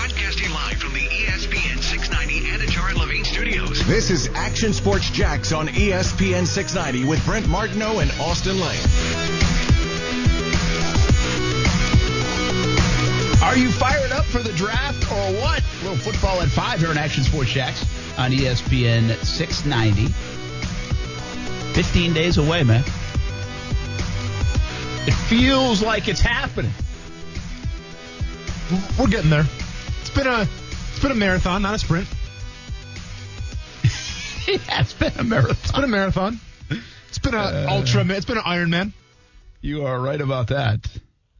Broadcasting live from the ESPN 690 Anajar and Levine studios. This is Action Sports Jax on ESPN 690 with Brent Martineau and Austin Lane. Are you fired up for the draft or what? A little football at five here on Action Sports Jax on ESPN 690. 15 days away, man. It feels like it's happening. We're getting there. It's been a it's been a marathon, not a sprint. yeah, it's been a marathon. It's been a marathon. It's been an Uh, ultra. It's been an Ironman. You are right about that.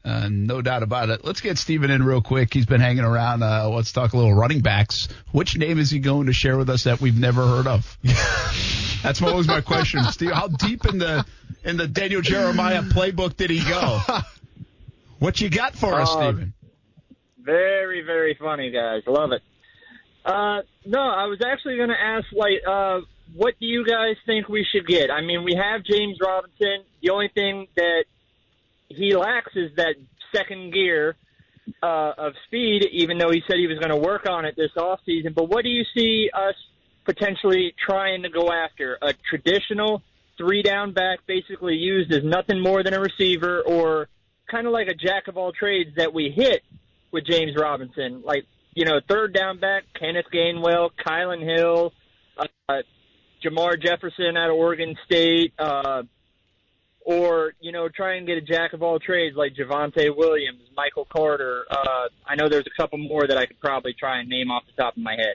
Uh, no doubt about it. Let's get Steven in real quick. He's been hanging around. Uh, let's talk a little running backs. Which name is he going to share with us that we've never heard of? That's always my question, Steve. How deep in the in the Daniel Jeremiah playbook did he go? What you got for us, Uh, Steven? Very, very funny, guys. Love it. Uh, no, I was actually going to ask, like, uh, what do you guys think we should get? I mean, we have James Robinson. The only thing that he lacks is that second gear uh, of speed, even though he said he was going to work on it this off season. But what do you see us potentially trying to go after? A traditional three down back, basically used as nothing more than a receiver, or kind of like a jack of all trades that we hit with James Robinson, like you know, third down back, Kenneth Gainwell, Kylin Hill, uh, Jermar Jefferson out of Oregon State, uh, or you know, try and get a jack of all trades like Javonte Williams, Michael Carter. Uh, I know there's a couple more that I could probably try and name off the top of my head.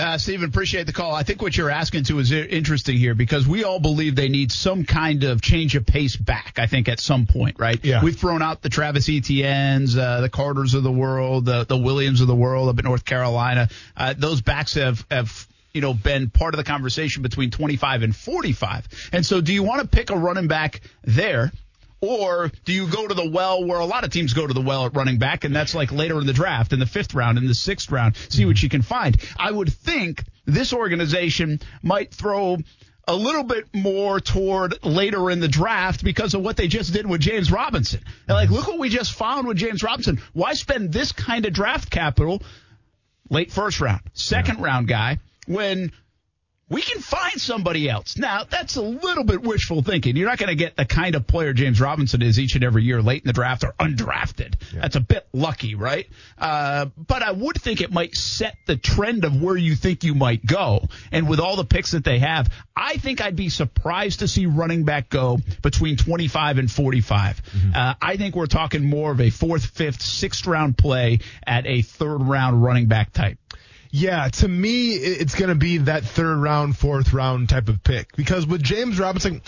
Uh, Stephen, appreciate the call. I think what you're asking to is interesting here because we all believe they need some kind of change of pace back. I think at some point, right? Yeah. We've thrown out the Travis Etienne's, uh, the Carters of the world, the, the Williams of the world up in North Carolina. Uh, those backs have have you know been part of the conversation between 25 and 45. And so, do you want to pick a running back there? Or do you go to the well where a lot of teams go to the well at running back, and that's like later in the draft, in the fifth round, in the sixth round, see what you can find? I would think this organization might throw a little bit more toward later in the draft because of what they just did with James Robinson. And like, look what we just found with James Robinson. Why spend this kind of draft capital late first round, second round guy when we can find somebody else. Now, that's a little bit wishful thinking. You're not going to get the kind of player James Robinson is each and every year late in the draft or undrafted. That's a bit lucky, right? Uh, but I would think it might set the trend of where you think you might go. And with all the picks that they have, I think I'd be surprised to see running back go between 25 and 45. Uh, I think we're talking more of a fourth, fifth, sixth round play at a third round running back type. Yeah, to me, it's going to be that third round, fourth round type of pick because with James Robinson,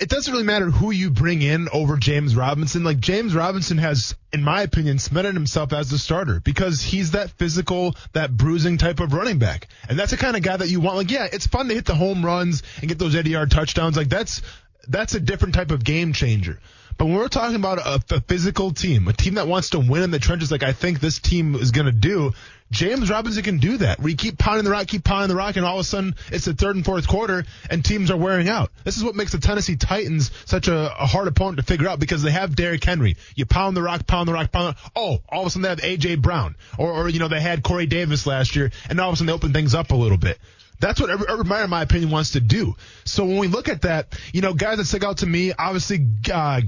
it doesn't really matter who you bring in over James Robinson. Like James Robinson has, in my opinion, cemented himself as the starter because he's that physical, that bruising type of running back, and that's the kind of guy that you want. Like, yeah, it's fun to hit the home runs and get those 80 yard touchdowns. Like that's that's a different type of game changer. But when we're talking about a, a physical team, a team that wants to win in the trenches, like I think this team is going to do, James Robinson can do that. You keep pounding the rock, keep pounding the rock, and all of a sudden it's the third and fourth quarter, and teams are wearing out. This is what makes the Tennessee Titans such a, a hard opponent to figure out because they have Derrick Henry. You pound the rock, pound the rock, pound. The, oh, all of a sudden they have AJ Brown, or, or you know they had Corey Davis last year, and all of a sudden they open things up a little bit. That's what every, Urban Meyer, in my opinion, wants to do. So when we look at that, you know, guys that stick out to me, obviously, uh,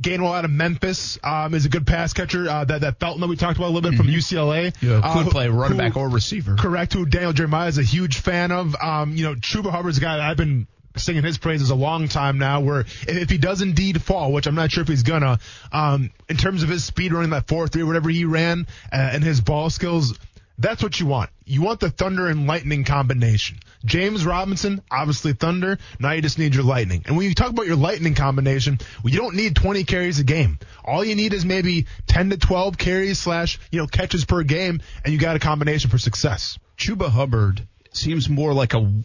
Gainwell out of Memphis um, is a good pass catcher. Uh, that that Felton that we talked about a little bit from UCLA. Yeah, uh, could play running who- back or receiver. Correct. Who Daniel Jeremiah is a huge fan of. Um, you know, Chuba Hubbard's a guy that I've been singing his praises a long time now. Where if, if he does indeed fall, which I'm not sure if he's gonna, um, in terms of his speed running that four three whatever he ran uh, and his ball skills, that's what you want. You want the thunder and lightning combination. James Robinson, obviously thunder. Now you just need your lightning. And when you talk about your lightning combination, well, you don't need 20 carries a game. All you need is maybe 10 to 12 carries slash, you know, catches per game, and you got a combination for success. Chuba Hubbard seems more like a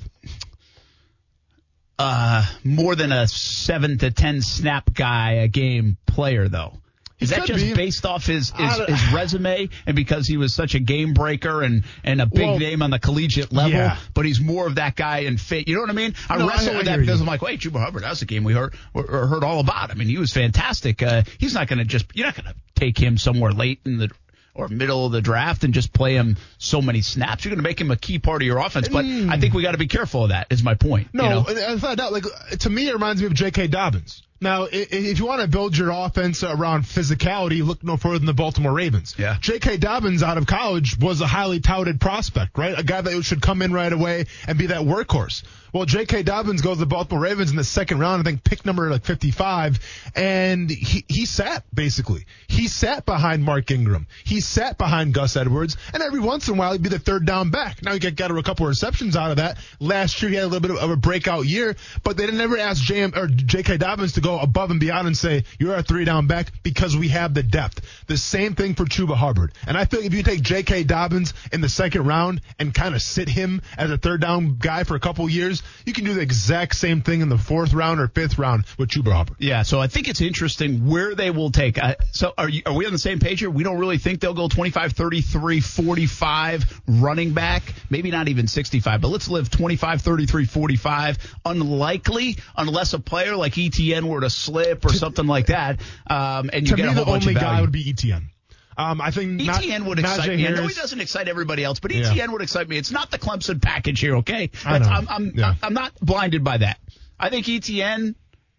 uh more than a seven to ten snap guy a game player though. Is that could just be. based off his his, his resume and because he was such a game breaker and and a big Well, name on the collegiate level? yeah. But he's more of that guy in fit. You know what I mean? I No, wrestle I- I with that because you. I'm like, wait, Chuba Hubbard, that was a game we heard or, heard all about. I mean, he was fantastic. Uh, he's not going to just you're not going to take him somewhere late in the or middle of the draft and just play him so many snaps. You're going to make him a key part of your offense, but I think we got to be careful of that. Is my point. No, you know? I found out like to me it reminds me of J.K. Dobbins. Now, if you want to build your offense around physicality, look no further than the Baltimore Ravens. Yeah. J.K. Dobbins out of college was a highly touted prospect, right? A guy that should come in right away and be that workhorse. Well, J.K. Dobbins goes to the Baltimore Ravens in the second round, I think pick number like 55, and he, he sat basically. He sat behind Mark Ingram. He sat behind Gus Edwards, and every once in a while he'd be the third down back. Now he got, got a couple of receptions out of that. Last year he had a little bit of a breakout year, but they never asked JM or J.K. Dobbins to go above and beyond and say you're a three down back because we have the depth. The same thing for Chuba Hubbard. And I feel if you take J.K. Dobbins in the second round and kind of sit him as a third down guy for a couple years, you can do the exact same thing in the fourth round or fifth round with Chuba Hubbard. Yeah, so I think it's interesting where they will take. Uh, so are you, are we on the same page here? We don't really think they'll go 25, 33, 45 running back, maybe not even 65, but let's live 25, 33, 45. Unlikely unless a player like Etienne were to slip or something like that. Um, and you to get me, a whole the bunch only of guy value. would be Etienne. Um, I think not- Etienne would excite me. I know he doesn't excite everybody else, but Yeah. Etienne would excite me. It's not the Clemson package here, okay? I know. I'm, I'm, Yeah. I'm not blinded by that. I think Etienne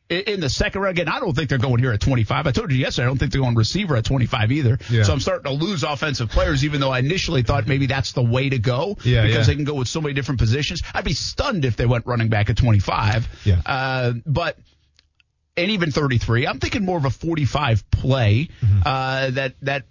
in the second round again. I don't think they're going here at 25. I told you yesterday. I don't think they're going receiver at 25 either. Yeah. So I'm starting to lose offensive players, even though I initially thought maybe that's the way to go Yeah, because yeah. they can go with so many different positions. I'd be stunned if they went running back at 25. Yeah. Uh, but and even 33. I'm thinking more of a 45 play. Mm-hmm. Uh, that that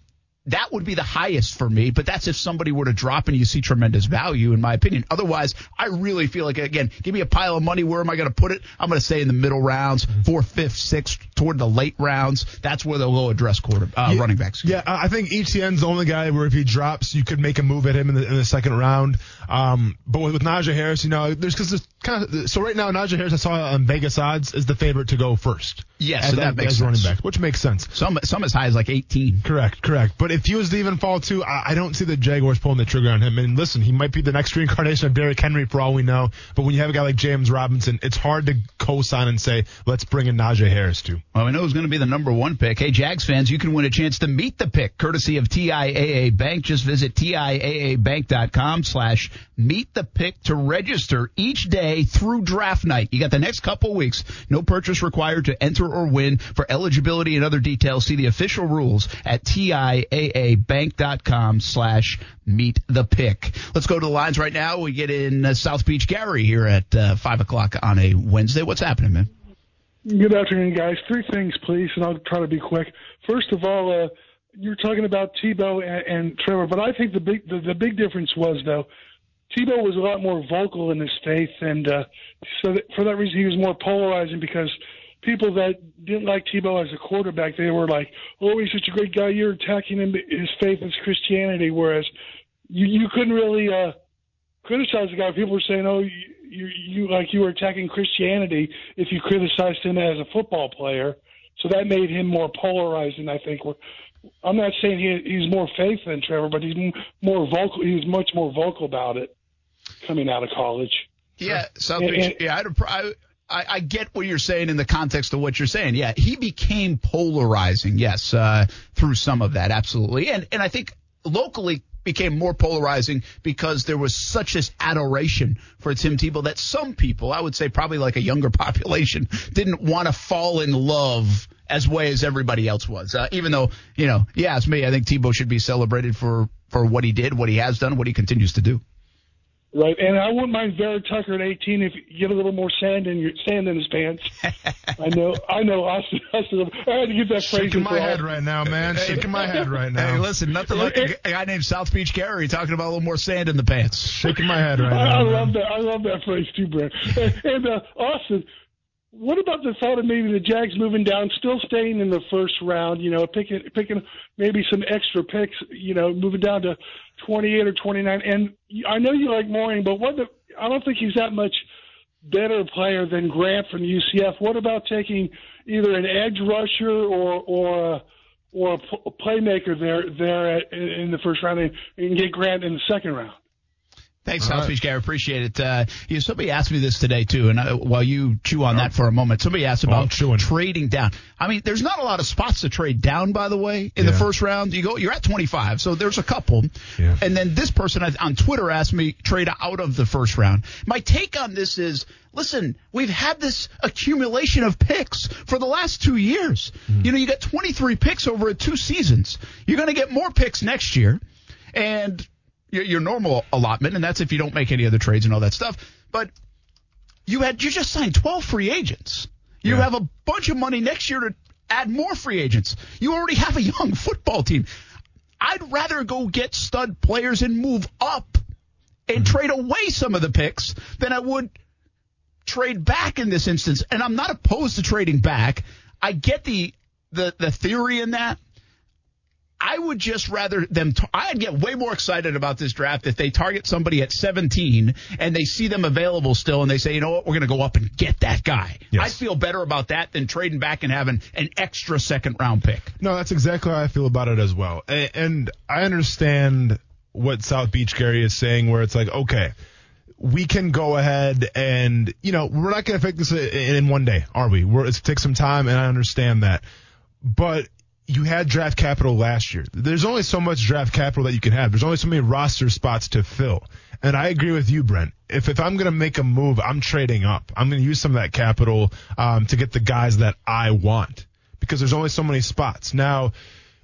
that would be the highest for me. But that's if somebody were to drop and you see tremendous value, in my opinion. Otherwise, I really feel like again, give me a pile of money. Where am I going to put it? I'm going to say in the middle rounds, Mm-hmm. fourth, fifth, sixth, toward the late rounds. That's where they'll go address quarter uh, Yeah, running backs. Yeah, I think Etienne's the only guy where if he drops, you could make a move at him in the, in the second round. Um, but with, with Najee Harris, you know, there's because there's kind of so right now Najee Harris I saw on Vegas odds is the favorite to go first. Yes, as, and that as- makes as running sense. back, which makes sense. Some some as high as like 18. Correct, correct. But if he was to even fall too, I, I don't see the Jaguars pulling the trigger on him. And listen, he might be the next reincarnation of Derrick Henry for all we know. But when you have a guy like James Robinson, it's hard to co-sign and say, let's bring in Najee Harris too. Well, we know who's going to be the number one pick. Hey, Jags fans, you can win a chance to meet the pick courtesy of TIAA Bank. Just visit TIAABank.com slash meet the pick to register each day through draft night. You got the next couple weeks. No purchase required to enter or win. For eligibility and other details, see the official rules at TIAABank.com slash meet the pick. Let's go to the lines right now. We get in uh, South Beach Gary here at uh, 5 o'clock on a Wednesday. What's happening, man? Good afternoon, guys. Three things, please, and I'll try to be quick. First of all, uh, you're talking about Tebow and, and Trevor, but I think the big the, the big difference was though Tebow was a lot more vocal in his faith, and uh, so that, for that reason he was more polarizing because people that didn't like Tebow as a quarterback, they were like, "Oh, he's such a great guy. You're attacking him his faith as Christianity," whereas you you couldn't really uh, criticize the guy. People were saying, "Oh, you, you, you like you were attacking Christianity if you criticized him as a football player." So that made him more polarizing. I think. I'm not saying he, he's more faith than Trevor, but he's more vocal. He's much more vocal about it coming out of college. Yeah, South And- and- yeah, I'd, I, I, I get what you're saying in the context of what you're saying. Yeah, he became polarizing. Yes, uh, through some of that, absolutely, and and I think locally became more polarizing because there was such this adoration for Tim Tebow that some people, I would say probably like a younger population, didn't want to fall in love as way as everybody else was. Uh, even though, you know, yeah, it's me. I think Tebow should be celebrated for for what he did, what he has done, what he continues to do. Right, and I wouldn't mind Vera Tucker at 18 if you get a little more sand in your sand in his pants. I know, I know. Austin, Austin, I had to get that phrase. Shaking my head right now, man. Shaking my head right now. Hey, listen, nothing like a guy named South Beach Gary talking about a little more sand in the pants. Shaking my head right I, now. I man. love that. I love that phrase too, Brad. And, and uh, Austin, what about the thought of maybe the Jags moving down, still staying in the first round? You know, picking picking maybe some extra picks. You know, moving down to 28 or 29. And I know you like Moehrig, but what the? I don't think he's that much better player than Grant from UCF. What about taking either an edge rusher or or a, or a playmaker there there in the first round and, and get Grant in the second round? Thanks, All South right. Beach Gary. Appreciate it. Uh, you know, somebody asked me this today too, and uh, while you chew on that for a moment, somebody asked Oh, about trading down. I mean, there's not a lot of spots to trade down, by the way, in the first round. You go, you're at 25, so there's a couple. Yeah. And then this person on Twitter asked me trade out of the first round. My take on this is, listen, we've had this accumulation of picks for the last two years. Mm-hmm. You know, you got 23 picks over two seasons. You're going to get more picks next year, and your, your normal allotment, and that's if you don't make any other trades and all that stuff. But you had you just signed 12 free agents. You Yeah. have a bunch of money next year to add more free agents. You already have a young football team. I'd rather go get stud players and move up and mm-hmm. trade away some of the picks than I would trade back in this instance. And I'm not opposed to trading back. I get the the the theory in that. I would just rather them. T- I'd get way more excited about this draft if they target somebody at 17 and they see them available still, and they say, you know what, we're going to go up and get that guy. Yes. I feel better about that than trading back and having an extra second round pick. No, that's exactly how I feel about it as well. And, and I understand what South Beach Gary is saying, where it's like, okay, we can go ahead and, you know, we're not going to fix this in, in one day, are we? We're, it's take some time, and I understand that. But you had draft capital last year. There's only so much draft capital that you can have. There's only so many roster spots to fill. And I agree with you, Brent. If if I'm to make a move, I'm trading up. I'm to use some of that capital um, to get the guys that I want because there's only so many spots. Now,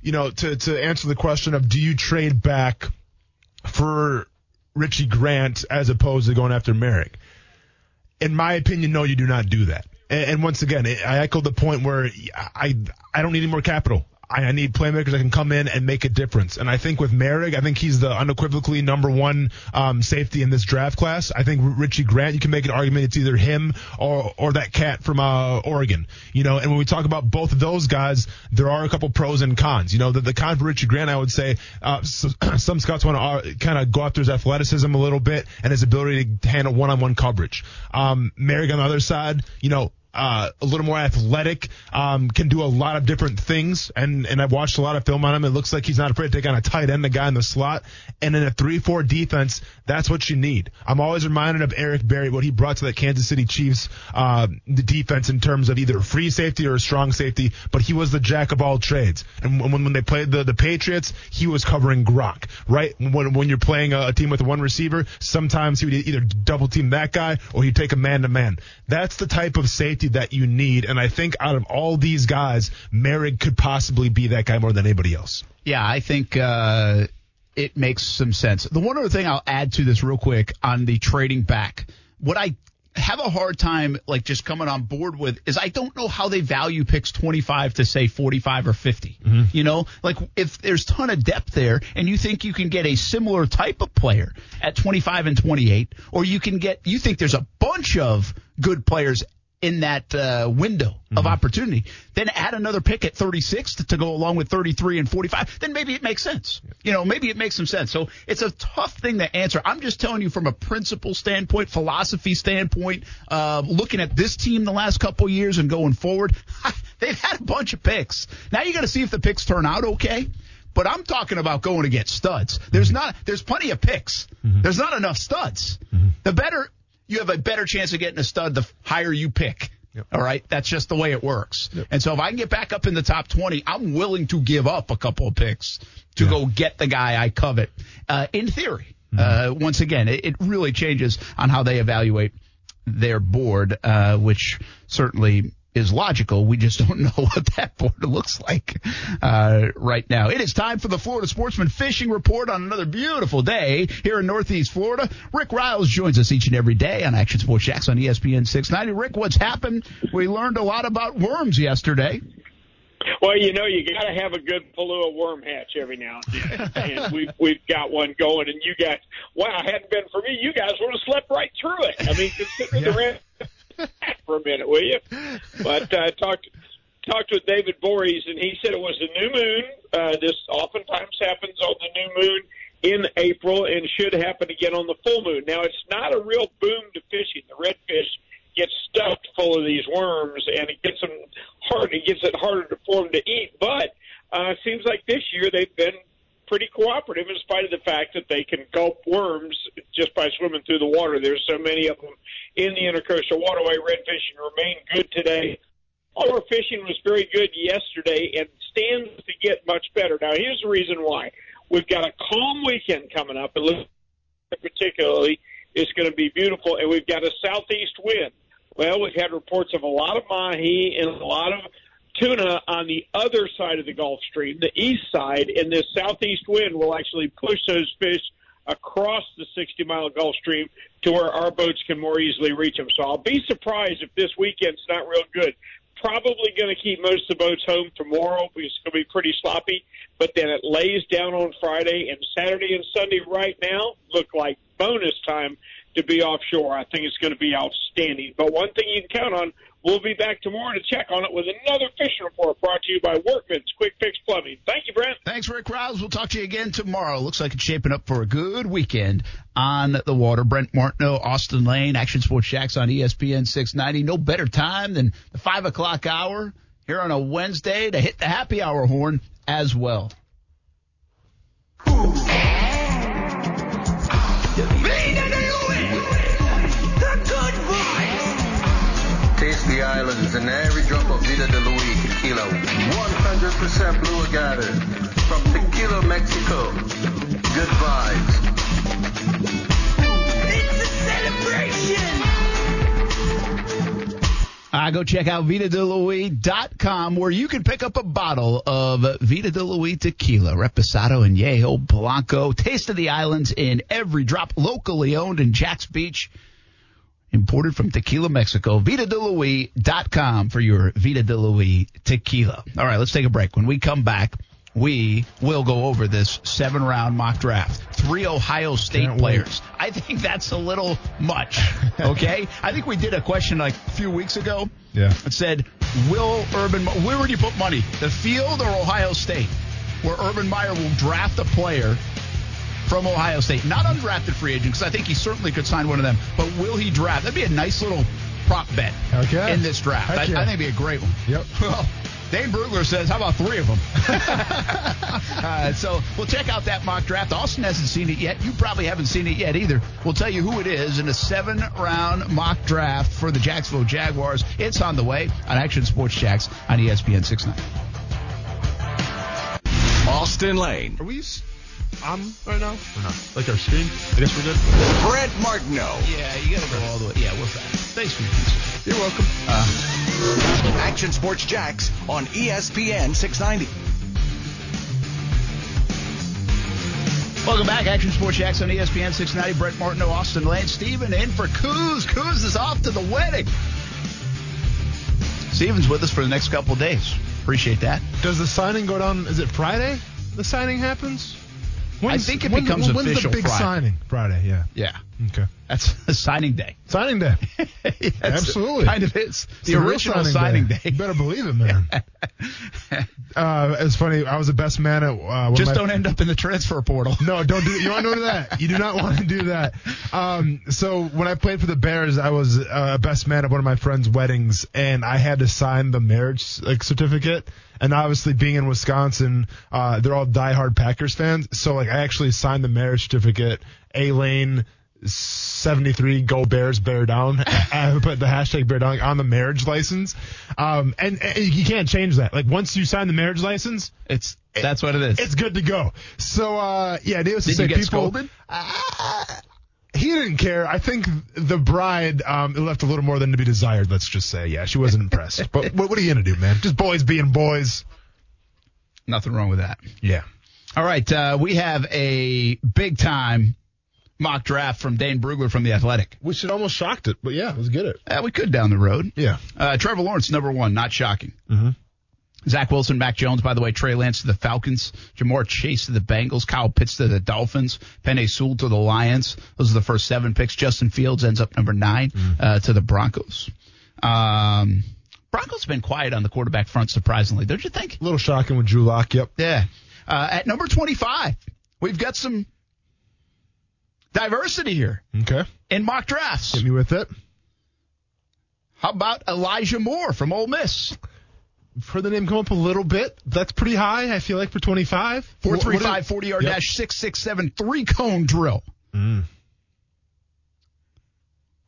you know, to to answer the question of do you trade back for Richie Grant as opposed to going after Moehrig? In my opinion, no, you do not do that. And, and once again, I echo the point where I I don't need any more capital. I need playmakers that can come in and make a difference. And I think with Moehrig, I think he's the unequivocally number one um, safety in this draft class. I think Richie Grant, you can make an argument it's either him or or that cat from uh, Oregon. You know, and when we talk about both of those guys, there are a couple pros and cons. You know, the, the con for Richie Grant, I would say, uh, s some scouts want to uh, kind of go after his athleticism a little bit and his ability to handle one-on-one coverage. Um, Moehrig on the other side, you know, uh, a little more athletic, um, can do a lot of different things. And, and I've watched a lot of film on him. It looks like he's not afraid to take on a tight end, a guy in the slot. And in a 3-4 defense, that's what you need. I'm always reminded of Eric Berry, what he brought to that Kansas City Chiefs, uh, the defense in terms of either free safety or strong safety, but he was the jack of all trades. And when, when they played the, the Patriots, he was covering Gronk, right? When, when you're playing a, a team with one receiver, sometimes he would either double team that guy or he'd take a man to man. That's the type of safety that you need. And I think out of all these guys, Moehrig could possibly be that guy more than anybody else. Yeah, I think uh, it makes some sense. The one other thing I'll add to this real quick on the trading back, what I have a hard time like just coming on board with is I don't know how they value picks 25 to say 45 or 50. You know, like if there's ton of depth there and you think you can get a similar type of player at 25 and 28 or you can get you think there's a bunch of good players in that uh, window of opportunity, then add another pick at 36 to, to go along with 33 and 45, then maybe it makes sense. You know, maybe it makes some sense. So it's a tough thing to answer. I'm just telling you from a principle standpoint, philosophy standpoint, uh, looking at this team the last couple years and going forward, they've had a bunch of picks. Now you got to see if the picks turn out okay. But I'm talking about going to get studs. There's not, there's plenty of picks. There's not enough studs. The better, you have a better chance of getting a stud the higher you pick. All right. That's just the way it works. And so if I can get back up in the top 20, I'm willing to give up a couple of picks to go get the guy I covet. Uh, in theory, uh, once again, it, it really changes on how they evaluate their board, uh, which certainly is logical. We just don't know what that board looks like uh, right now. It is time for the Florida Sportsman Fishing Report on another beautiful day here in Northeast Florida. Rick Ryals joins us each and every day on Action Sports Jax on ESPN 690. Rick, what's happened? We learned a lot about worms yesterday. Well, you know, you got to have a good Palolo worm hatch every now and then, and we've we've got one going. And you guys, wow, hadn't been for me, you guys would have slept right through it. I mean, consider the rent for a minute, will you? But uh, talked talked with David Voorhees, and he said it was a new moon. Uh, this oftentimes happens on the new moon in April, and should happen again on the full moon. Now, it's not a real boom to fishing. The redfish gets stuffed full of these worms, and it gets them hard. It gets it harder to for them to eat. But uh, seems like this year they've been pretty cooperative in spite of the fact that they can gulp worms just by swimming through the water. There's so many of them in the intercoastal waterway. Red fishing remained good today. Our fishing was very good yesterday and stands to get much better. Now, here's the reason why. We've got a calm weekend coming up. Looks particularly it's going to be beautiful, and we've got a southeast wind. Well, we've had reports of a lot of mahi and a lot of tuna on the other side of the Gulf Stream, the east side, and this southeast wind will actually push those fish across the 60 mile Gulf Stream to where our boats can more easily reach them. So I'll be surprised if this weekend's not real good. Probably going to keep most of the boats home tomorrow because it's going to be pretty sloppy. But then it lays down on Friday and Saturday and Sunday right now look like bonus time to be offshore. I think it's going to be outstanding. But one thing you can count on, we'll be back tomorrow to check on it with another fishing report brought to you by Workman's Quick Fix Plumbing. Thank you, Brent. Thanks, Rick Rouse. We'll talk to you again tomorrow. Looks like it's shaping up for a good weekend on the water. Brent Martineau, Austin Lane, Action Sports Jax on ESPN 690. No better time than the 5 o'clock hour here on a Wednesday to hit the happy hour horn as well. Taste islands and every drop of Vida de Luis tequila. 100% blue agave from Tequila, Mexico. Good vibes. It's a celebration! Uh, go check out VitaDeLuis.com where you can pick up a bottle of Vita de Luis tequila, Reposado and Yeho Blanco. Taste of the islands in every drop, locally owned in Jack's Beach. Imported from Tequila, Mexico. VitaDeLuis.com for your Vita de Luis tequila. All right, let's take a break. When we come back, we will go over this seven round mock draft. Three Ohio State Can't wait. players. I think that's a little much. Okay? I think we did a question like a few weeks ago. Yeah. It said, Will Urban, where would you put money? The field or Ohio State? Where Urban Meyer will draft a player from Ohio State. Not undrafted free agent, because I think he certainly could sign one of them. But will he draft? That'd be a nice little prop bet Heck yeah. in this draft. I, yeah. I think it'd be a great one. Yep. Well, Dane Brugler says, how about three of them? uh, so we'll check out that mock draft. Austin hasn't seen it yet. You probably haven't seen it yet either. We'll tell you who it is in a seven round mock draft for the Jacksonville Jaguars. It's on the way on Action Sports Jax on ESPN 69. Austin Lane, Are we s- on right now? Or not? Like our screen? I guess we're good. Brent Martineau, Yeah, you got to go all the way. Yeah, we're fast. Thanks for your pizza. You're welcome. Uh, Action Sports Jax on ESPN 690. Welcome back, Action Sports Jax on ESPN 690. Brent Martineau, Austin Lane, Steven in for Coos. Coos is off to the wedding. Steven's with us for the next couple days. Appreciate that. Does the signing go down? Is it Friday? The signing happens. I think it when- becomes when's official the big Friday. signing? Friday. Yeah. Yeah, Okay. that's a signing day. Signing day. Yes, Absolutely. kind of is It's the original signing day. You better believe it, man. uh, it's funny. I was the best man at. Uh, Just my- don't end up in the transfer portal. No, don't do. It. You want to do that? You do not want to do that. Um, so when I played for the Bears, I was uh, best man at one of my friends' weddings, and I had to sign the marriage like certificate. And obviously, being in Wisconsin, uh, they're all diehard Packers fans. So like, I actually signed the marriage certificate. A lane. 73 go bears bear down I put the hashtag bear down on the marriage license um and, and you can't change that like once you sign the marriage license It's that's what it is. it's good to go. So uh yeah, needless to Did say, you get people. scolded? Uh, he didn't care. I think the bride um, left a little more than to be desired. Let's just say, yeah, she wasn't impressed. But what, what are you gonna do, man? Just boys being boys. Nothing wrong with that. Yeah. All right, uh, we have a big time mock draft from Dane Brugler from the Athletic. We should almost shocked it, but yeah, let's get it. Uh, we could down the road. Yeah. Uh, Trevor Lawrence, number one, not shocking. Mm-hmm. Zach Wilson, Mac Jones, by the way, Trey Lance to the Falcons, Ja'Marr Chase to the Bengals, Kyle Pitts to the Dolphins, Penei Sewell to the Lions. Those are the first seven picks. Justin Fields ends up number 9 uh, to the Broncos. Um, Broncos have been quiet on the quarterback front, surprisingly, don't you think? A little shocking with Drew Lock. Yep. Yeah. Uh, at number 25, we've got some diversity here Okay. in mock drafts. Hit me with it. How about Elijah Moore from Ole Miss? I've the name come up a little bit. That's pretty high, I feel like, for 25. Four What- three what is- five forty yard Yep. dash six six seven three cone drill. Mm.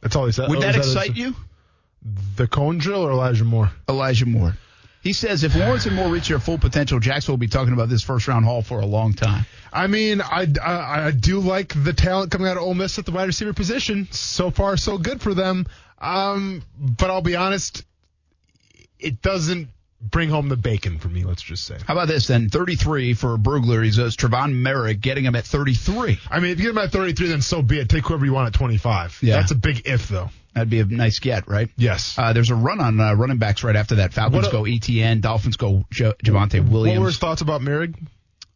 That's all he said. Would Oh, that is excite you, The cone drill or Elijah Moore? Elijah Moore? He says if Lawrence and Moore reach their full potential, Jacksonville will be talking about this first round haul for a long time. I mean, I, I, I do like the talent coming out of Ole Miss at the wide receiver position. So far, so good for them. Um, but I'll be honest, it doesn't bring home the bacon for me. Let's just say. How about this then? 33 for Brugler. He says Trevon Moehrig getting him at 33. I mean, if you get him at 33, then so be it. Take whoever you want at 25. Yeah. That's a big if, though. That'd be a nice get, right? Yes. Uh, there's a run on uh, running backs right after that. Falcons a- go Etienne, Dolphins go J- Javonte Williams. What were his thoughts about Moehrig?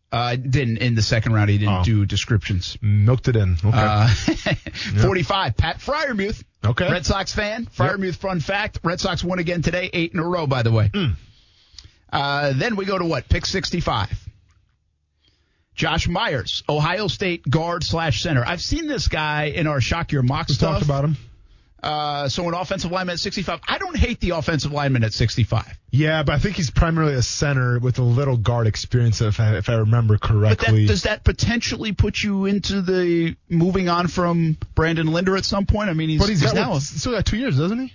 Uh, didn't in the second round. He didn't Oh. do descriptions. Milked it in. Okay. Uh, 45. Pat Freiermuth. Okay. Red Sox fan. Freiermuth. Fun fact: Red Sox won again today, eight in a row. By the way. Hmm. Uh, then we go to what? Pick 65. Josh Myers, Ohio State guard slash center. I've seen this guy in our shock your mock we stuff. talked about him. Uh, so an offensive lineman at 65. I don't hate the offensive lineman at 65. Yeah, but I think he's primarily a center with a little guard experience, if I, if I remember But that, correctly. does that potentially put you into the moving on from Brandon Linder at some point? I mean, he's, but he's got now. still got two years, doesn't he?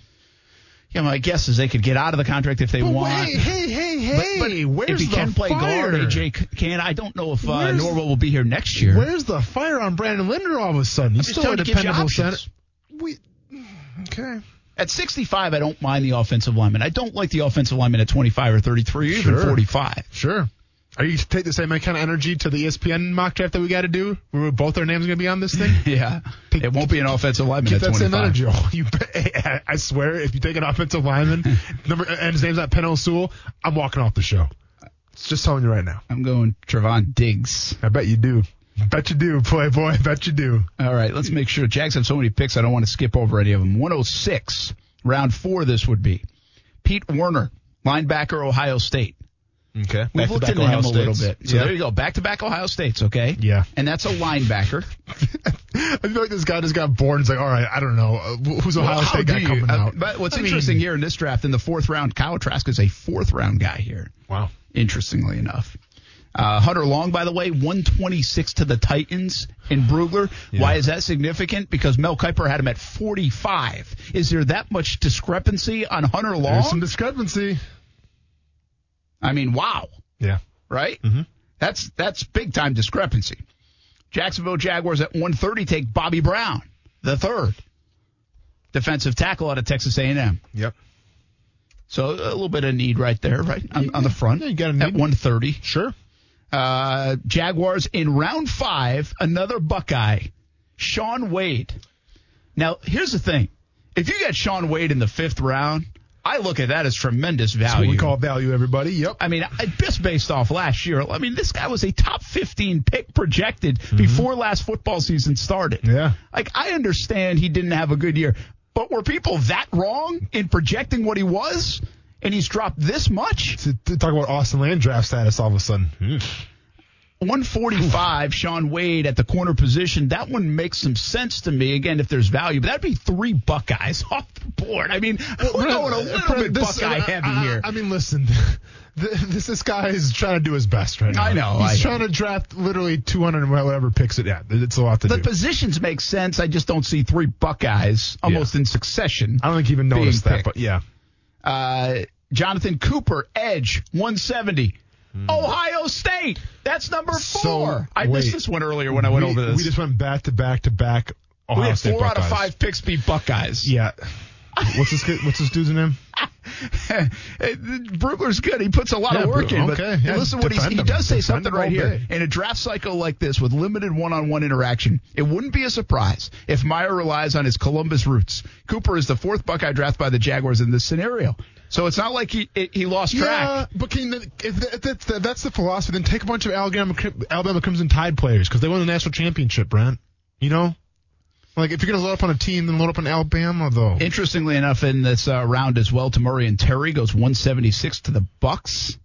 Yeah, my guess is they could get out of the contract if they But want. hey, hey, hey, hey! But, but where's if he the can play fire? guard, AJ can. I don't know if uh, Norwell will be here next year. Where's the fire on Brandon Linder all of a sudden? He's still a trying to give you dependable center. We, okay. At 65, I don't mind the offensive lineman. I don't like the offensive lineman at 25 or 33 or even 45. Sure. Are you to take the same kind of energy to the ESPN mock draft that we got to do? Where both our names are going to be on this thing? Yeah, it won't be an offensive lineman Get at that 25. same energy. Oh, you, I swear, if you take an offensive lineman, number and his name's not Penei Sewell, I'm walking off the show. It's just telling you right now. I'm going Trevon Diggs. I bet you do. Bet you do, Playboy. Bet you do. All right, let's make sure. Jags have so many picks, I don't want to skip over any of them. 106, round four, this would be. Pete Werner, linebacker, Ohio State. Okay. We've looked into him a little bit. So yeah. there you go. Back to back Ohio States, okay? Yeah. And that's a linebacker. I feel like this guy just got bored and he's like, all right, I don't know. Uh, who's Ohio Well, State guy you- coming uh, out? But what's I mean- interesting here in this draft, in the fourth round, Kyle Trask is a fourth round guy here. Wow. Interestingly enough. Uh, Hunter Long, by the way, 126 to the Titans in Brugler. Why is that significant? Because Mel Kiper had him at 45. Is there that much discrepancy on Hunter Long? There's some discrepancy. I mean, wow, Yeah. right? Mm-hmm. That's that's big time discrepancy. Jacksonville Jaguars at 130 take Bobby Brown, the third defensive tackle out of Texas A&M. Yep. So a little bit of need right there, right on, on the front. Yeah, you got a at need. 130. Sure. Uh, Jaguars in round five, another Buckeye, Shaun Wade. Now, here's the thing: if you get Shaun Wade in the fifth round, I look at that as tremendous That's what value. we call value, everybody. Yep. I mean, just based off last year, I mean, this guy was a top 15 pick projected Mm-hmm. before last football season started. Yeah. Like, I understand he didn't have a good year, but were people that wrong in projecting what he was? And he's dropped this much? To, to talk about Austin Land draft status all of a sudden. Hmm. 145, Shaun Wade at the corner position. That one makes some sense to me. Again, if there's value, but that'd be three Buckeyes off the board. I mean, we're going a little bit This- Buckeye uh, heavy I- here. I mean, listen, this this guy is trying to do his best right now. I know, He's I know. trying to draft literally 200 and whatever picks it. Yeah, it's a lot to the do. positions make sense. I just don't see three Buckeyes almost in succession. I don't think he even noticed that, picked. but yeah. Uh, Jonathan Cooper, edge, 170. Ohio State. That's number Hmm. So, four. I wait. missed this one earlier when I went we, over this. We just went back to back to back. We Ohio had State four out of five picks beat Buckeyes. Yeah. What's this? What's this dude's name? Brugler's good. He puts a lot Yeah, of work in. But okay. Yeah, listen, what he's, he does say Defend something right here. day. In a draft cycle like this with limited one-on-one interaction, it wouldn't be a surprise if Meyer relies on his Columbus roots. Cooper is the fourth Buckeye draft by the Jaguars in this scenario. So it's not like he it, he lost track. Yeah, but can, if that's, the, that's the philosophy, then take a bunch of Alabama, Alabama Crimson Tide players because they won the national championship, Brent. You know? Like, if you're going to load up on a team, then load up on Alabama, though. Interestingly enough, in this uh, round as well, Tamorrion Terry goes 176 to the Bucks.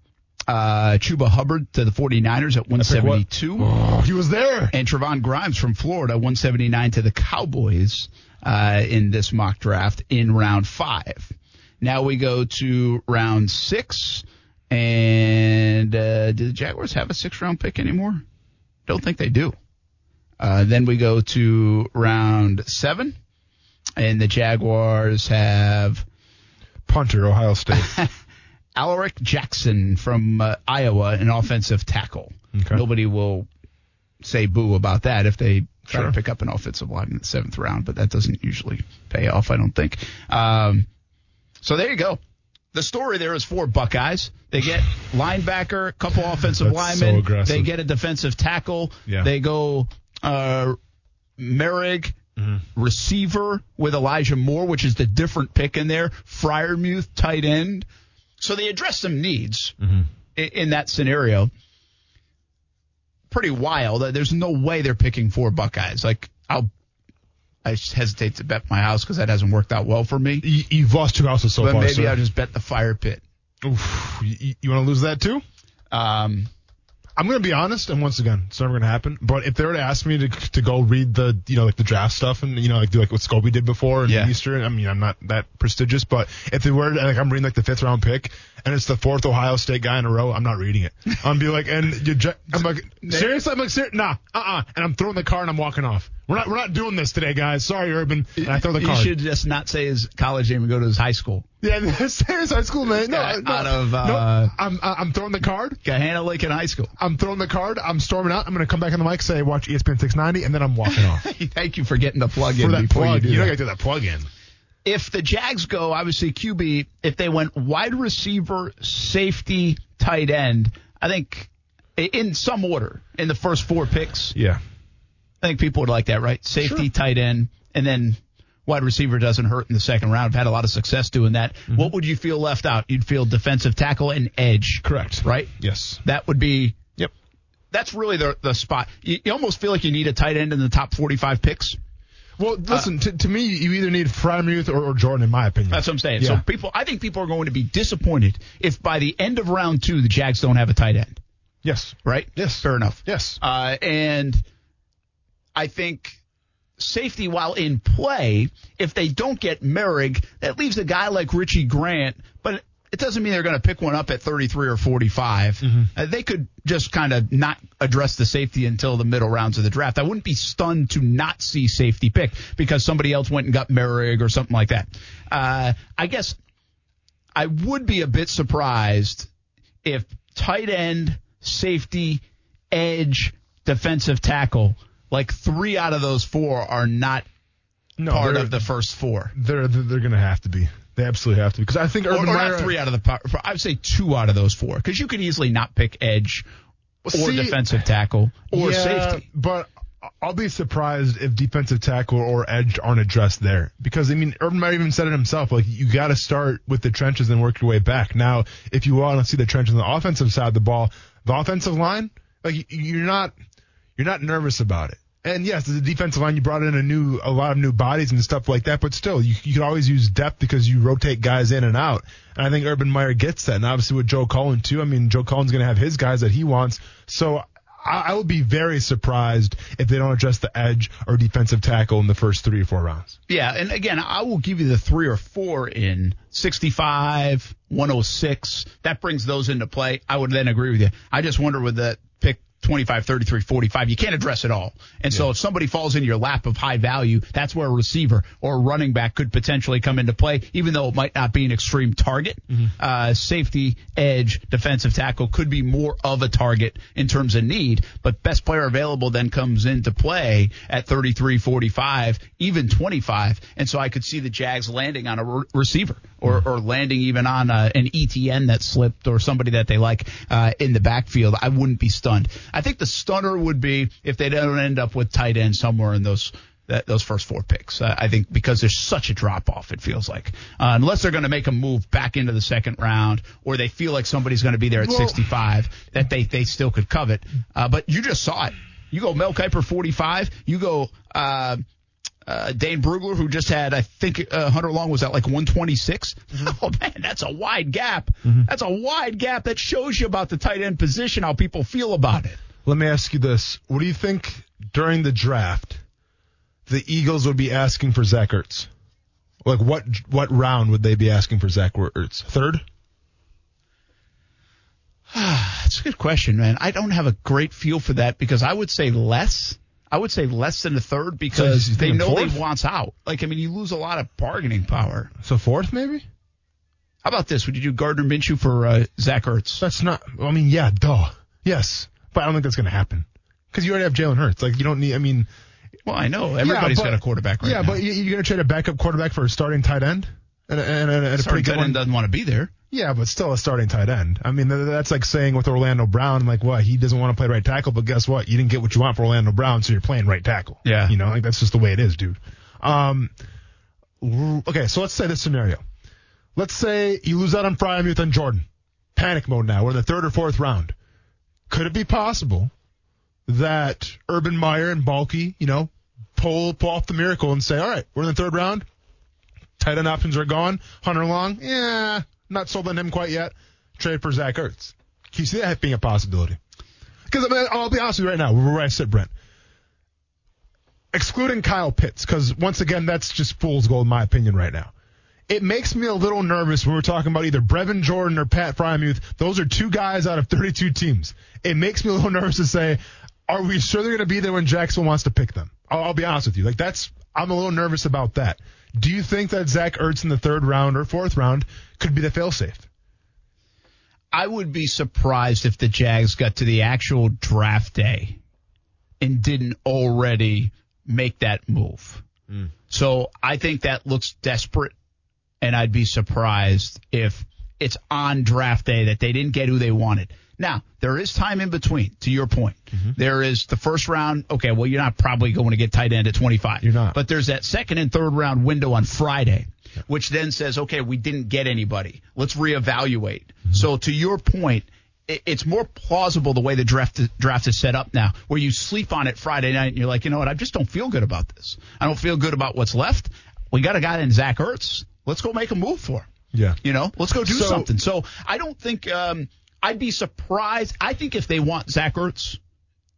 Uh, Chuba Hubbard to the 49ers at 172. oh, he was there. and Trevon Grimes from Florida, 179 to the Cowboys uh, in this mock draft in round five. Now we go to round six. And uh, do the Jaguars have a six round pick anymore? Don't think they do. Uh, then we go to round seven, and the Jaguars have Punter, Ohio State. Alaric Jackson from uh, Iowa, an offensive tackle. Okay. Nobody will say boo about that if they try Sure. to pick up an offensive lineman in the seventh round, but that doesn't usually pay off, I don't think. Um, so there you go. The story there is four Buckeyes. They get linebacker, a couple offensive That's so linemen. aggressive. they get a defensive tackle. Yeah. They go uh, Moehrig, Mm-hmm. receiver with Elijah Moore, which is the different pick in there. Freiermuth, tight end. So they address some needs Mm-hmm. i- in that scenario. Pretty wild. There's no way they're picking four Buckeyes. Like I'll, I hesitate to bet my house because that hasn't worked out well for me. You, you've lost two houses so but far, maybe sir. I'll just bet the fire pit. Oof. You, you want to lose that too? Um, I'm going to be honest, and once again, it's never going to happen. But if they were to ask me to to go read the you know like the draft stuff and you know like do like what Scobie did before in Yeah. Eastern, I mean I'm not that prestigious, but if they were like I'm reading like the fifth round pick and it's the fourth Ohio State guy in a row, I'm not reading it. I'm be like, and you, I'm like seriously, I'm like ser- nah, uh, uh and I'm throwing the car and I'm walking off. We're not we're not doing this today, guys. Sorry, Urban. And I throw the you should just not say his college name and go to his high school. Yeah, serious high school man. No, no, out of, no, uh, I'm I'm throwing the card. Gahanna in High School. I'm throwing the card. I'm storming out. I'm going to come back on the mic, say watch ESPN 690, and then I'm walking off. Thank you for getting the plug in before plug, you do you, that. you got to do that plug in. if the Jags go, obviously QB, if they went wide receiver, safety, tight end, I think in some order in the first four picks, Yeah. I think people would like that, right? Safety, Sure. tight end, and then wide receiver doesn't hurt in the second round. I've had a lot of success doing that. Mm-hmm. What would you feel left out? You'd feel defensive tackle and edge. Correct. Right? Yes. That would be. That's really the the spot. You, you almost feel like you need a tight end in the top 45 picks. Well, listen, to, to me, you either need Freiermuth or, or Jordan, in my opinion. That's what I'm saying. Yeah. So people, I think people are going to be disappointed if by the end of round two the Jags don't have a tight end. Yes. Right? Yes. Fair enough. Yes. Uh, and I think safety, while in play, if they don't get Moehrig, that leaves a guy like Richie Grant, but it doesn't mean they're going to pick one up at 33 or 45. Uh, they could just kind of not address the safety until the middle rounds of the draft. I wouldn't be stunned to not see safety pick because somebody else went and got Moehrig or something like that. Uh, I guess I would be a bit surprised if tight end, safety, edge, defensive tackle, like three out of those four are not No, part of the first four. They're, they're going to have to be. They absolutely have to because I think Urban or Meyer. not three out of the par- I would say two out of those four because you could easily not pick edge or See- defensive tackle or yeah, safety. But I'll be surprised if defensive tackle or edge aren't addressed there because I mean Urban Meyer even said it himself. Like you got to start with the trenches and work your way back. Now, if you want to see the trenches on the offensive side of the ball, the offensive line, like you're not you're not nervous about it. And yes, the defensive line you brought in a new a lot of new bodies and stuff like that, but still you you could always use depth because you rotate guys in and out. And I think Urban Meyer gets that. And obviously with Joe Cullen too. I mean Joe Cullen's going to have his guys that he wants. So I, I would be very surprised if they don't address the edge or defensive tackle in the first three or four rounds. Yeah, and again, I will give you the three or four in 65, 106. That brings those into play. I would then agree with you. I just wonder with the 25, 33, 45, you can't address it all. And so if somebody falls into your lap of high value, that's where a receiver or a running back could potentially come into play, even though it might not be an extreme target. Uh, safety, edge, defensive tackle could be more of a target in terms of need, but best player available then comes into play at 33, 45, even 25. And so I could see the Jags landing on a re- receiver or, or landing even on uh an Etienne that slipped or somebody that they like uh, in the backfield. I wouldn't be stunned. I think the stunner would be if they don't end up with tight end somewhere in those that, those first four picks. Uh, I think because there's such a drop off, it feels like uh, unless they're going to make a move back into the second round or they feel like somebody's going to be there at Well- 65 that they they still could covet. Uh, but you just saw it. You go Mel Kiper 45. You go. Uh, Dane Brugler, who just had, I think, uh, Hunter Long was at like 126. Oh man, that's a wide gap. That's a wide gap. That shows you about the tight end position, how people feel about it. Let me ask you this. What do you think during the draft the Eagles would be asking for Zach Ertz? Like what what round would they be asking for Zach Ertz? Third? That's a good question, man. I don't have a great feel for that because I would say less. I would say less than a third because you they know fourth? he wants out. Like, I mean, you lose a lot of bargaining power. So fourth, maybe. How about this? Would you do Gardner Minshew for uh, Zach Ertz? That's not. I mean, yeah, duh, yes, but I don't think that's going to happen because you already have Jalen Hurts. Like, you don't need. I mean, Well, I know everybody's Yeah, but- got a quarterback right yeah, now. but you- you're going to trade a backup quarterback for a starting tight end, and, and, and, and a pretty Starting good tight one. end doesn't want to be there. Yeah, but still a starting tight end. I mean, that's like saying with Orlando Brown, like, what he doesn't want to play right tackle, but guess what? You didn't get what you want for Orlando Brown, so you're playing right tackle. Yeah. you know, like that's just the way it is, dude. Um, okay, so let's say this scenario. Let's say you lose out on Freiermuth and Jordan. Panic mode now. We're in the third or fourth round. Could it be possible that Urban Meyer and Baalke, you know, pull pull off the miracle and say, all right, we're in the third round. Tight end options are gone. Hunter Long, yeah, not sold on him quite yet. Trade for Zach Ertz. Can you see that being a possibility? Because I mean, I'll be honest with you right now, where I sit, Brent. Excluding Kyle Pitts, because once again, that's just fool's gold in my opinion right now. It makes me a little nervous when we're talking about either Brevin Jordan or Pat Freiermuth. Those are two guys out of 32 teams. It makes me a little nervous to say, are we sure they're going to be there when Jackson wants to pick them? I'll, I'll be honest with you. Like that's, I'm a little nervous about that. Do you think that Zach Ertz in the third round or fourth round could be the failsafe? I would be surprised if the Jags got to the actual draft day and didn't already make that move. Mm. So I think that looks desperate, and I'd be surprised if it's on draft day that they didn't get who they wanted. Now, there is time in between, to your point. There is the first round. Okay, well, you're not probably going to get tight end at 25. You're not. But there's that second and third round window on Friday, which then says, okay, we didn't get anybody. Let's reevaluate. So to your point, it's more plausible the way the draft draft is set up now, where you sleep on it Friday night and you're like, you know what, I just don't feel good about this. I don't feel good about what's left. We got a guy in Zach Ertz. Let's go make a move for him. Yeah. You know, let's go do So- something. So I don't think um, I'd be surprised. I think if they want Zach Ertz,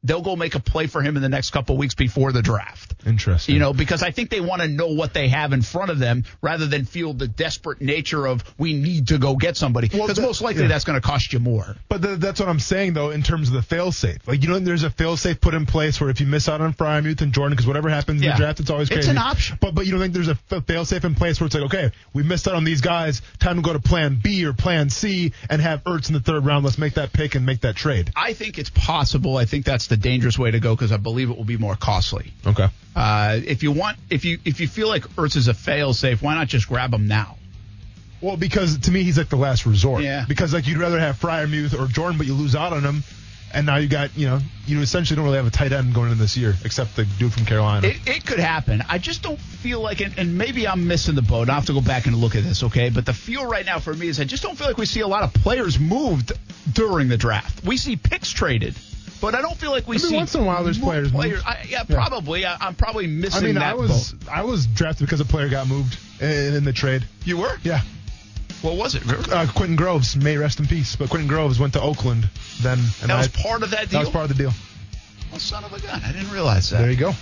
they'll go make a play for him in the next couple weeks before the draft. Interesting. You know, because I think they want to know what they have in front of them rather than feel the desperate nature of we need to go get somebody. Well, Because that- most likely yeah. that's going to cost you more. But th- that's what I'm saying, though, in terms of the fail-safe. Like, you know, there's a fail-safe put in place where if you miss out on Freiermuth and Jordan, because whatever happens in the draft, it's always It's an option. But but you don't think there's a fail-safe in place where it's like, okay, we missed out on these guys, time to go to Plan B or Plan C and have Ertz in the third round. Let's make that pick and make that trade. I think it's possible. I think that's the dangerous way to go because I believe it will be more costly. Okay. Uh, if you want, if you if you feel like Ertz is a fail safe, why not just grab him now? Well, because to me, he's like the last resort. Yeah. Because like you'd rather have Freiermuth or Jordan, but you lose out on him. And now you got, you know, you essentially don't really have a tight end going in this year, except the dude from Carolina. It, it could happen. I just don't feel like it, and maybe I'm missing the boat. I have to go back and look at this, okay? But the feel right now for me is I just don't feel like we see a lot of players moved during the draft. We see picks traded, but I don't feel like we Every see once in a while there's players moved. I, yeah, Yeah. probably. I, I'm probably missing. I mean, that I was boat. I was drafted because a player got moved in, in the trade. You were? Yeah. What was it? Uh, Quentin Groves, may rest in peace. But Quentin Groves went to Oakland then. And that was I- part of that deal. that was part of the deal. oh, son of a gun! I didn't realize that. There you go.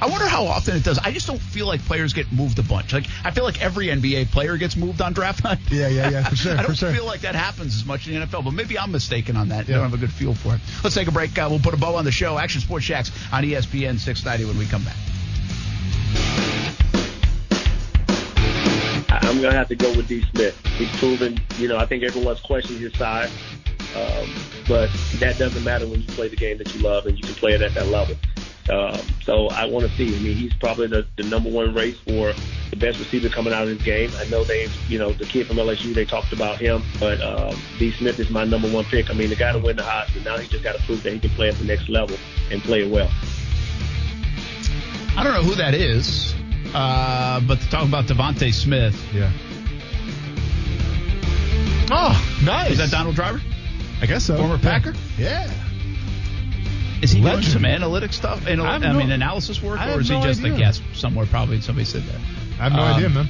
I wonder how often it does. I just don't feel like players get moved a bunch. Like I feel like every NBA player gets moved on draft night. Yeah, yeah, yeah, for sure, I don't for sure. feel like that happens as much in the NFL, but maybe I'm mistaken on that. I Yeah. don't have a good feel for it. Let's take a break. Uh, we'll put a bow on the show. Action Sports Jax on ESPN 690 when we come back. I- I'm going to have to go with D. Smith. He's proven, you know, I think everyone's questioning his size, um, but that doesn't matter when you play the game that you love and you can play it at that level. Um, so I want to see. I mean, he's probably the, the number one race for the best receiver coming out of this game. I know they've, you know, the kid from LSU, they talked about him, but um, D. Smith is my number one pick. I mean, the guy to win the Heisman. Now he just got to prove that he can play at the next level and play it well. I don't know who that is, uh, but to talk about DeVonta Smith. Yeah. Oh, nice. Is that Donald Driver? I guess so. Former Packer? Yeah. Is he Legend. doing some analytic stuff? Anal- I I, no- mean, analysis work, or is he no just a guest somewhere? Probably somebody said that. I have no Um, idea, man.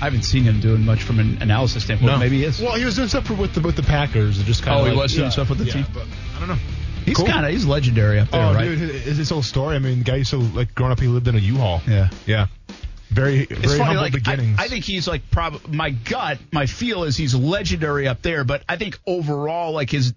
I haven't seen him doing much from an analysis standpoint. Maybe he is. Well, he was doing stuff for, with the with the Packers. and Just kind of Oh, he was doing yeah, stuff with the yeah, team? But I don't know. he's cool. kind of he's legendary up there, oh, right? dude, his, his whole story. I mean, the guy used to like growing up. He lived in a U-Haul. Yeah. Yeah. very It's very funny, humble like, beginnings. I, I think he's like prob my gut, my feel is he's legendary up there, but I think overall, like his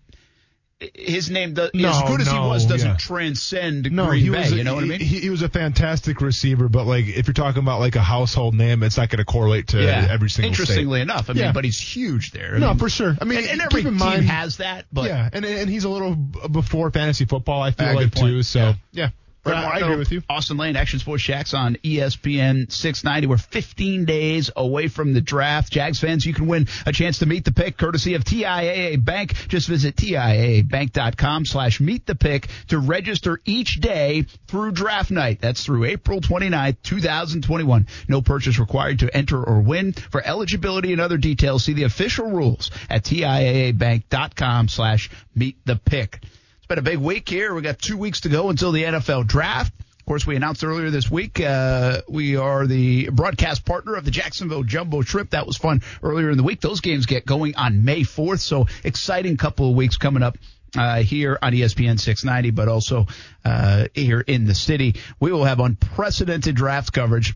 his name, does, No, as good as he was, doesn't yeah. transcend no, Green Bay. a- you know what I mean? He, he was a fantastic receiver, but like if you're talking about like a household name, it's not going to correlate to yeah. every single. Interestingly state. enough, I mean, Yeah. but he's huge there. I No, mean, for sure. I mean, and, and every team mind, has that, but yeah, and and he's a little before fantasy football. I feel Ah, like too. So Yeah. Brett I, I agree with you. Austin Lane, Action Sports Jax on ESPN 690. We're 15 days away from the draft. Jags fans, you can win a chance to meet the pick courtesy of TIAA Bank. Just visit TIAABank.com slash meet the pick to register each day through draft night. That's through April 29th, 2021. No purchase required to enter or win. For eligibility and other details, see the official rules at TIAABank.com slash meet the pick. It's been a big week here. We got two weeks to go until the NFL draft. Of course, we announced earlier this week uh, we are the broadcast partner of the Jacksonville Jumbo Shrimp. That was fun earlier in the week. Those games get going on May 4th, so exciting couple of weeks coming up. Uh, here on ESPN 690, but also uh, here in the city. We will have unprecedented draft coverage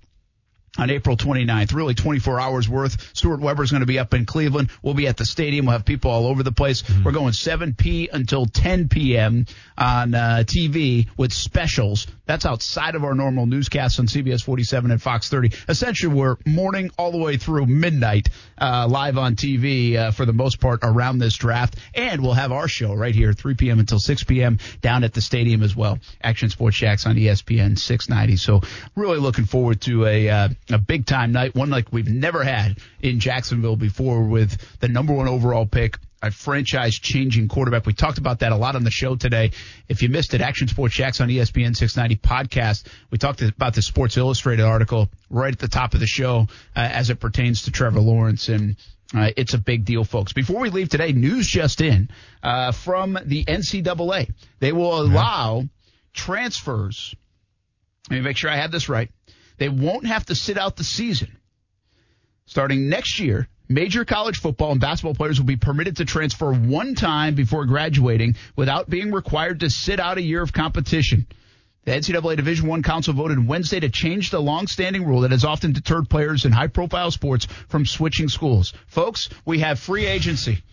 on April 29th. Really 24 hours worth. Stuart Weber's going to be up in Cleveland. We'll be at the stadium. We'll have people all over the place. We're going 7 p until 10 p.m. on uh, TV with specials. That's outside of our normal newscasts on CBS 47 and Fox 30. Essentially, we're morning all the way through midnight uh, live on TV uh, for the most part around this draft. And we'll have our show right here 3 p.m. until 6 p.m. down at the stadium as well. Action Sports Jax on ESPN 690. So really looking forward to a uh, a big time night, one like we've never had in Jacksonville before with the number one overall pick, a franchise changing quarterback. We talked about that a lot on the show today. If you missed it, Action Sports Jax on ESPN 690 podcast. We talked about the Sports Illustrated article right at the top of the show uh, as it pertains to Trevor Lawrence and uh, it's a big deal, folks. Before we leave today, news just in uh, from the NCAA. They will allow transfers. Let me make sure I have this right. They won't have to sit out the season. Starting next year, major college football and basketball players will be permitted to transfer one time before graduating without being required to sit out a year of competition. The NCAA Division One Council voted Wednesday to change the long-standing rule that has often deterred players in high-profile sports from switching schools. Folks, we have free agency.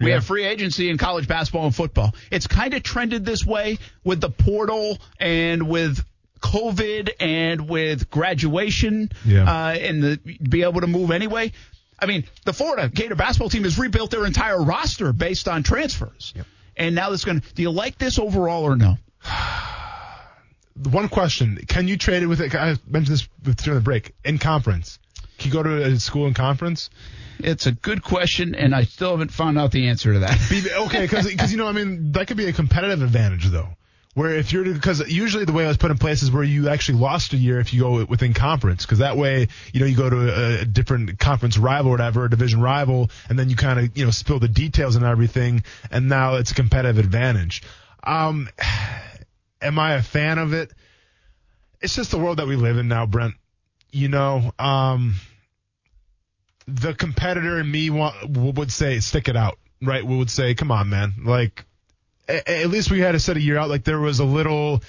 We have free agency in college basketball and football. It's kind of trended this way with the portal and with COVID and with graduation Yeah. uh, and the, be able to move anyway. I mean, the Florida Gator basketball team has rebuilt their entire roster based on transfers. And now this going to, do you like this overall or no? One question: Can you trade it with? I mentioned this during the break. In conference, can you go to a school in conference? It's a good question, and I still haven't found out the answer to that. Okay, because you know, I mean, that could be a competitive advantage though. Where if you're because usually the way it was put in place is where you actually lost a year if you go within conference because that way you know you go to a, a different conference rival or whatever a division rival and then you kind of you know spill the details and everything and now it's a competitive advantage. Um, am I a fan of it? It's just the world that we live in now, Brent. You know, um, the competitor in me wa- would say stick it out, right? We would say, come on, man, like at least we had to set a year out. Like there was a little,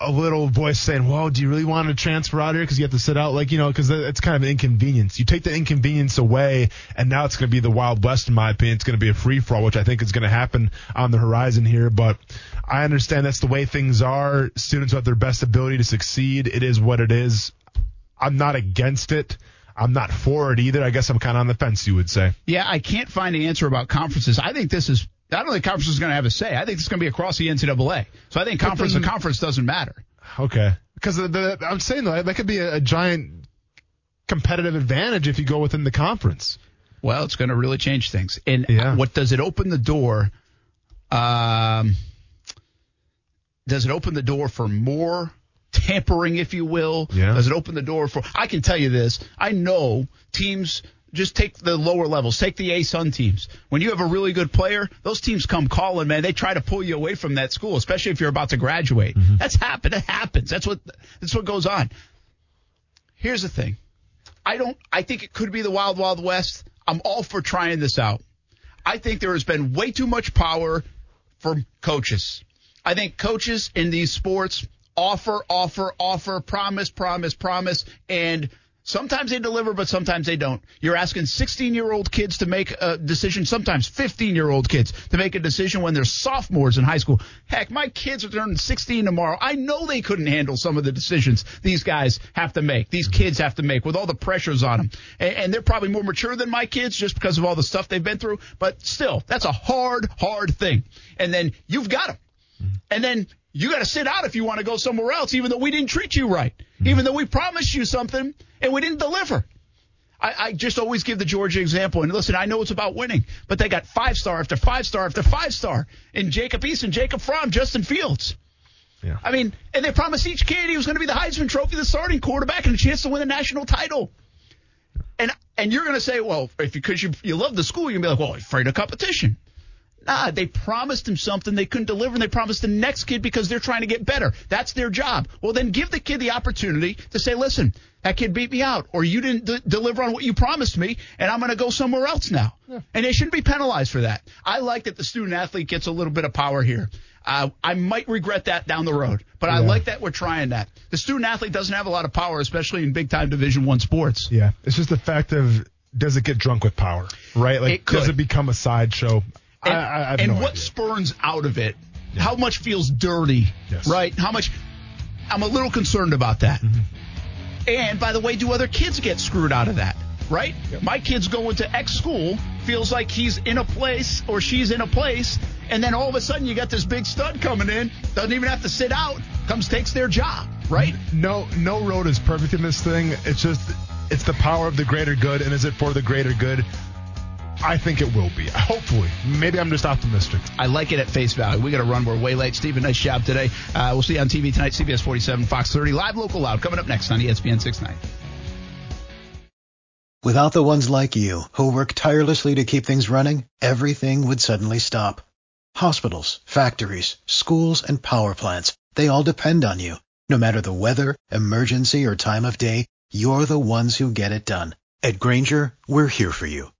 a little voice saying, "Well, do you really want to transfer out here because you have to sit out?" Like you know, because it's kind of an inconvenience. You take the inconvenience away, and now it's going to be the Wild West, in my opinion. It's going to be a free for all, which I think is going to happen on the horizon here. But I understand that's the way things are. Students have their best ability to succeed. It is what it is. I'm not against it. I'm not for it either. I guess I'm kind of on the fence, you would say. Yeah, I can't find an answer about conferences. I think this is. I don't think conference is going to have a say. I think it's going to be across the NCAA. So I think conference then- to conference doesn't matter. Okay. Because the, the, I'm saying though, that could be a, a giant competitive advantage if you go within the conference. Well, it's going to really change things. And Yeah. what does it open the door? Um, does it open the door for more tampering, if you will? Yeah. Does it open the door for? I can tell you this. I know teams. Just take the lower levels. Take the ASUN teams. When you have a really good player, those teams come calling, man. They try to pull you away from that school, especially if you're about to graduate. Mm-hmm. That's happened. It happens. That's what that's what goes on. Here's the thing. I don't. I think it could be the Wild Wild West. I'm all for trying this out. I think there has been way too much power for coaches. I think coaches in these sports offer, offer, offer, promise, promise, promise, and sometimes they deliver, but sometimes they don't. You're asking 16 year old kids to make a decision, sometimes 15 year old kids to make a decision when they're sophomores in high school. Heck, my kids are turning 16 tomorrow. I know they couldn't handle some of the decisions these guys have to make, these mm-hmm. kids have to make with all the pressures on them. And, and they're probably more mature than my kids just because of all the stuff they've been through. But still, that's a hard, hard thing. And then you've got them. Mm-hmm. And then you got to sit out if you want to go somewhere else, even though we didn't treat you right, hmm. even though we promised you something and we didn't deliver. I, I just always give the Georgia example. And listen, I know it's about winning, but they got five star after five star after five star in Jacob Eason, Jacob Fromm, Justin Fields. Yeah. I mean, and they promised each kid he was going to be the Heisman Trophy, the starting quarterback, and a chance to win a national title. And and you're going to say, well, if because you you love the school, you're going to be like, well, afraid of competition. Nah, they promised him something they couldn't deliver, and they promised the next kid because they're trying to get better. That's their job. Well, then give the kid the opportunity to say, listen, that kid beat me out, or you didn't d- deliver on what you promised me, and I'm going to go somewhere else now. And they shouldn't be penalized for that. I like that the student athlete gets a little bit of power here. Uh, I might regret that down the road, but I like that we're trying that. The student athlete doesn't have a lot of power, especially in big time Division One sports. Yeah, it's just the fact of does it get drunk with power, right? Like, It does it become a sideshow? And, I, I, and no what idea. spurns out of it? How much feels dirty? Yes. Right? How much? I'm a little concerned about that. Mm-hmm. And by the way, do other kids get screwed out of that? Right? My kid's going to X school, feels like he's in a place or she's in a place, and then all of a sudden you got this big stud coming in, doesn't even have to sit out, comes takes their job, right? No, no road is perfect in this thing. It's just it's the power of the greater good, and is it for the greater good? I think it will be. Hopefully, maybe I'm just optimistic. I like it at face value. We got to run. We're way late. Steven, nice job today. Uh, we'll see you on TV tonight, CBS 47, Fox 30, live, local, loud. Coming up next on ESPN 690. Without the ones like you, who work tirelessly to keep things running, everything would suddenly stop. Hospitals, factories, schools, and power plants, they all depend on you. No matter the weather, emergency, or time of day, you're the ones who get it done. At Grainger, we're here for you